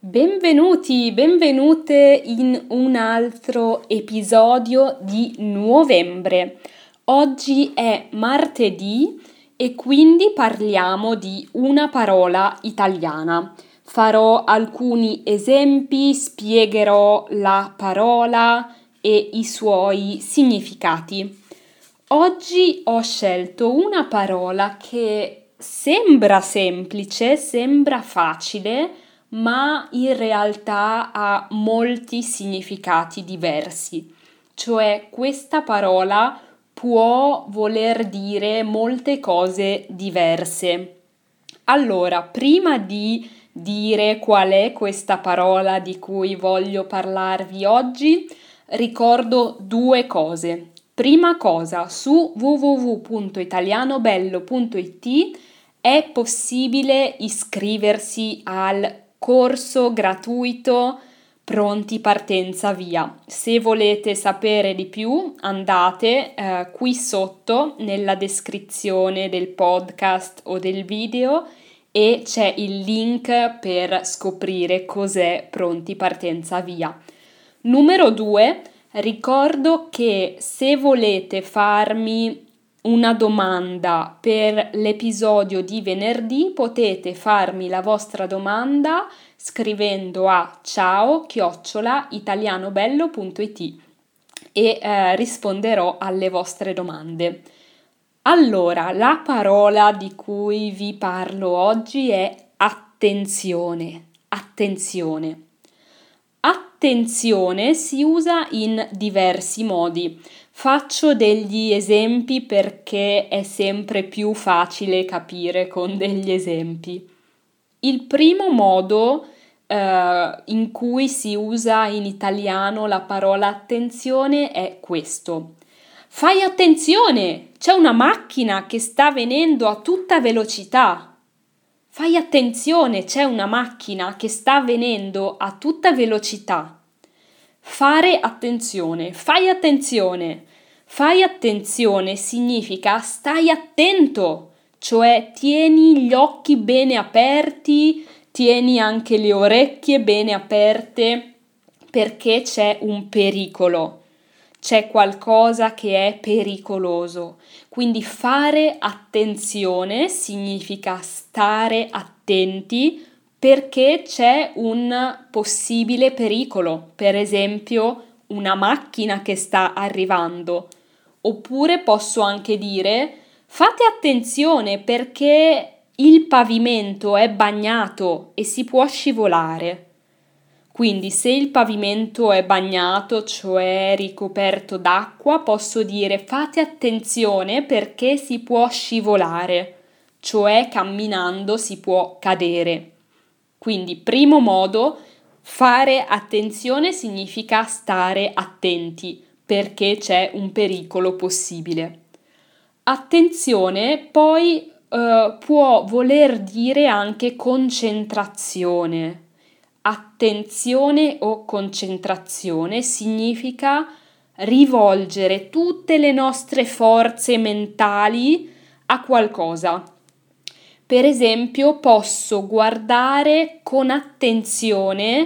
Benvenuti, benvenute in un altro episodio di novembre. Oggi è martedì e quindi parliamo di una parola italiana. Farò alcuni esempi, spiegherò la parola e i suoi significati. Oggi ho scelto una parola che sembra semplice, sembra facile, ma in realtà ha molti significati diversi. Cioè questa parola può voler dire molte cose diverse. Allora, prima di dire qual è questa parola di cui voglio parlarvi oggi, ricordo due cose. Prima cosa, su www.italianobello.it è possibile iscriversi al corso gratuito Pronti partenza via. Se volete sapere di più, andate eh, qui sotto nella descrizione del podcast o del video e c'è il link per scoprire cos'è Pronti partenza via. Numero 2, ricordo che se volete farmi una domanda per l'episodio di venerdì, potete farmi la vostra domanda scrivendo a ciao chiocciola italianobello.it e eh, risponderò alle vostre domande. Allora, la parola di cui vi parlo oggi è attenzione. Attenzione. Attenzione si usa in diversi modi. Faccio degli esempi perché è sempre più facile capire con degli esempi. Il primo modo eh, in cui si usa in italiano la parola attenzione è questo. Fai attenzione, c'è una macchina che sta venendo a tutta velocità. Fai attenzione, c'è una macchina che sta venendo a tutta velocità. Fare attenzione, fai attenzione. Fai attenzione significa stai attento, cioè tieni gli occhi bene aperti, tieni anche le orecchie bene aperte perché c'è un pericolo, c'è qualcosa che è pericoloso. Quindi fare attenzione significa stare attenti perché c'è un possibile pericolo, per esempio una macchina che sta arrivando. Oppure posso anche dire fate attenzione perché il pavimento è bagnato e si può scivolare. Quindi se il pavimento è bagnato, cioè ricoperto d'acqua, posso dire fate attenzione perché si può scivolare, cioè camminando si può cadere. Quindi, primo modo, fare attenzione significa stare attenti perché c'è un pericolo possibile. Attenzione poi eh, può voler dire anche concentrazione. Attenzione o concentrazione significa rivolgere tutte le nostre forze mentali a qualcosa, per esempio, posso guardare con attenzione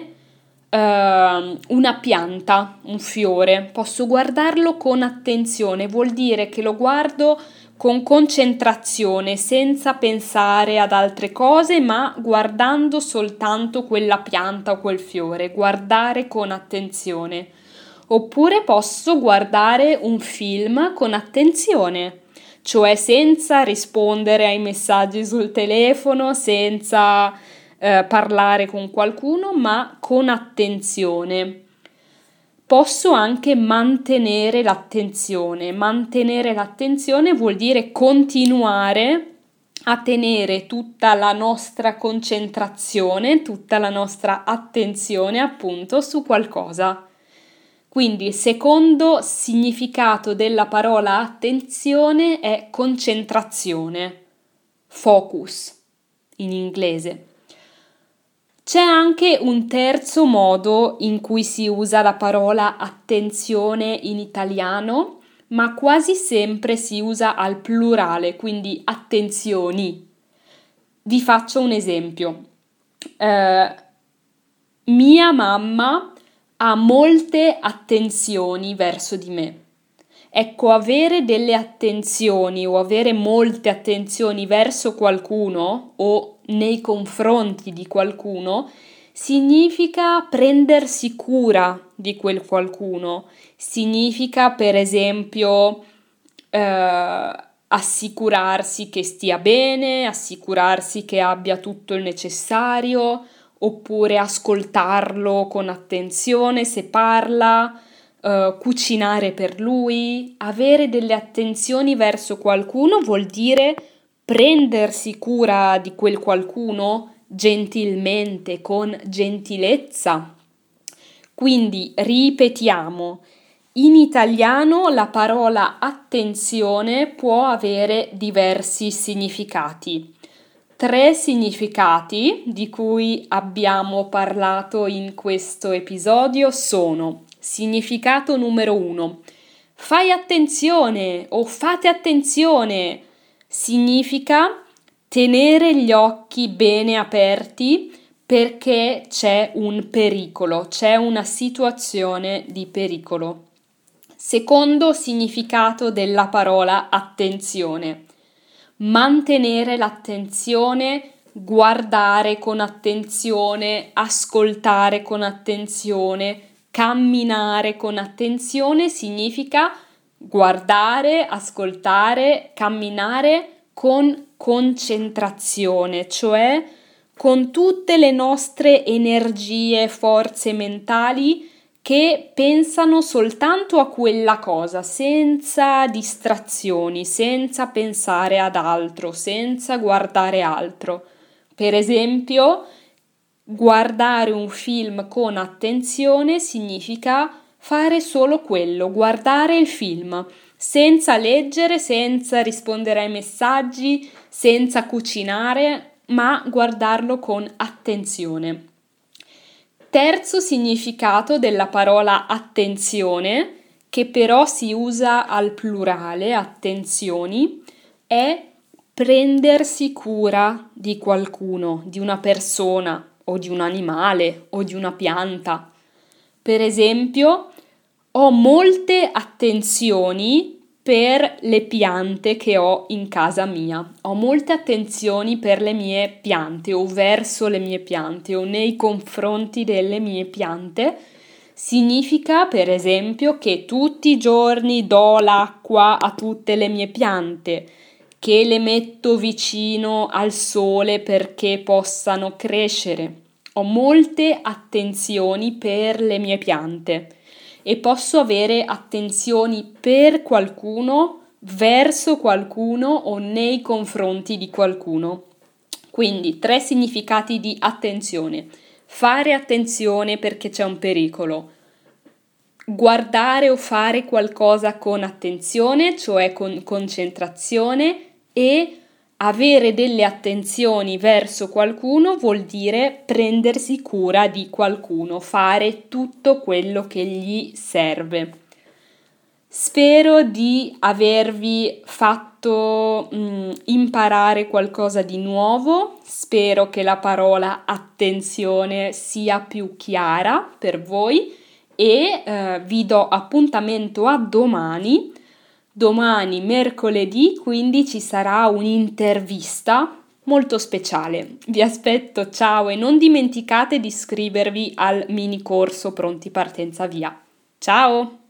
uh, una pianta, un fiore, posso guardarlo con attenzione, vuol dire che lo guardo con concentrazione, senza pensare ad altre cose, ma guardando soltanto quella pianta o quel fiore, guardare con attenzione. Oppure posso guardare un film con attenzione cioè senza rispondere ai messaggi sul telefono, senza eh, parlare con qualcuno, ma con attenzione. Posso anche mantenere l'attenzione. Mantenere l'attenzione vuol dire continuare a tenere tutta la nostra concentrazione, tutta la nostra attenzione appunto su qualcosa. Quindi il secondo significato della parola attenzione è concentrazione, focus in inglese. C'è anche un terzo modo in cui si usa la parola attenzione in italiano, ma quasi sempre si usa al plurale, quindi attenzioni. Vi faccio un esempio. Uh, Mia mamma ha molte attenzioni verso di me. Ecco, avere delle attenzioni o avere molte attenzioni verso qualcuno o nei confronti di qualcuno significa prendersi cura di quel qualcuno, significa per esempio eh, assicurarsi che stia bene, assicurarsi che abbia tutto il necessario, oppure ascoltarlo con attenzione se parla, uh, cucinare per lui, avere delle attenzioni verso qualcuno vuol dire prendersi cura di quel qualcuno gentilmente, con gentilezza. Quindi ripetiamo, in italiano la parola attenzione può avere diversi significati. Tre significati di cui abbiamo parlato in questo episodio sono significato numero uno. Fai attenzione o fate attenzione significa tenere gli occhi bene aperti perché c'è un pericolo, c'è una situazione di pericolo. Secondo significato della parola attenzione. Mantenere l'attenzione, guardare con attenzione, ascoltare con attenzione, camminare con attenzione significa guardare, ascoltare, camminare con concentrazione, cioè con tutte le nostre energie, forze mentali che pensano soltanto a quella cosa, senza distrazioni, senza pensare ad altro, senza guardare altro. Per esempio, guardare un film con attenzione significa fare solo quello, guardare il film, senza leggere, senza rispondere ai messaggi, senza cucinare, ma guardarlo con attenzione. Terzo significato della parola attenzione, che però si usa al plurale, attenzioni, è prendersi cura di qualcuno, di una persona o di un animale o di una pianta. Per esempio, ho molte attenzioni per le piante che ho in casa mia. Ho molte attenzioni per le mie piante o verso le mie piante o nei confronti delle mie piante. Significa, per esempio, che tutti i giorni do l'acqua a tutte le mie piante, che le metto vicino al sole perché possano crescere. Ho molte attenzioni per le mie piante e posso avere attenzioni per qualcuno, verso qualcuno o nei confronti di qualcuno. Quindi tre significati di attenzione. Fare attenzione perché c'è un pericolo. Guardare o fare qualcosa con attenzione, cioè con concentrazione e avere delle attenzioni verso qualcuno vuol dire prendersi cura di qualcuno, fare tutto quello che gli serve. Spero di avervi fatto mh, mm, imparare qualcosa di nuovo, spero che la parola attenzione sia più chiara per voi e eh, vi do appuntamento a domani Domani, mercoledì, quindi ci sarà un'intervista molto speciale. Vi aspetto, ciao e non dimenticate di iscrivervi al mini corso Pronti Partenza Via. Ciao!